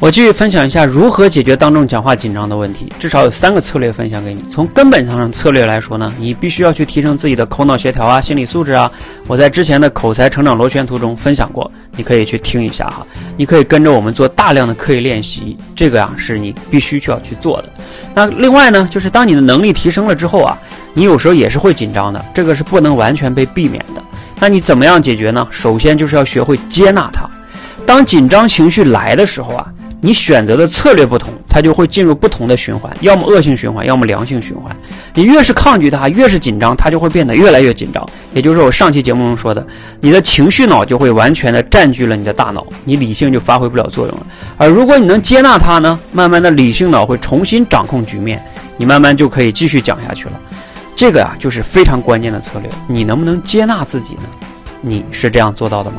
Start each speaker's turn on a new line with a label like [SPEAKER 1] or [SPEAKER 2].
[SPEAKER 1] 我继续分享一下如何解决当众讲话紧张的问题，至少有三个策略分享给你。从根本上策略来说呢，你必须要去提升自己的口脑协调啊、心理素质啊。我在之前的口才成长螺旋图中分享过，你可以去听一下哈。你可以跟着我们做大量的刻意练习，这个呀是你必须需要去做的。那另外呢，就是当你的能力提升了之后啊，你有时候也是会紧张的，这个是不能完全被避免的。那你怎么样解决呢？首先就是要学会接纳它。当紧张情绪来的时候啊。你选择的策略不同，它就会进入不同的循环，要么恶性循环，要么良性循环。你越是抗拒它，越是紧张，它就会变得越来越紧张。也就是我上期节目中说的，你的情绪脑就会完全的占据了你的大脑，你理性就发挥不了作用了。而如果你能接纳它呢，慢慢的理性脑会重新掌控局面，你慢慢就可以继续讲下去了。这个啊，就是非常关键的策略。你能不能接纳自己呢？你是这样做到的吗？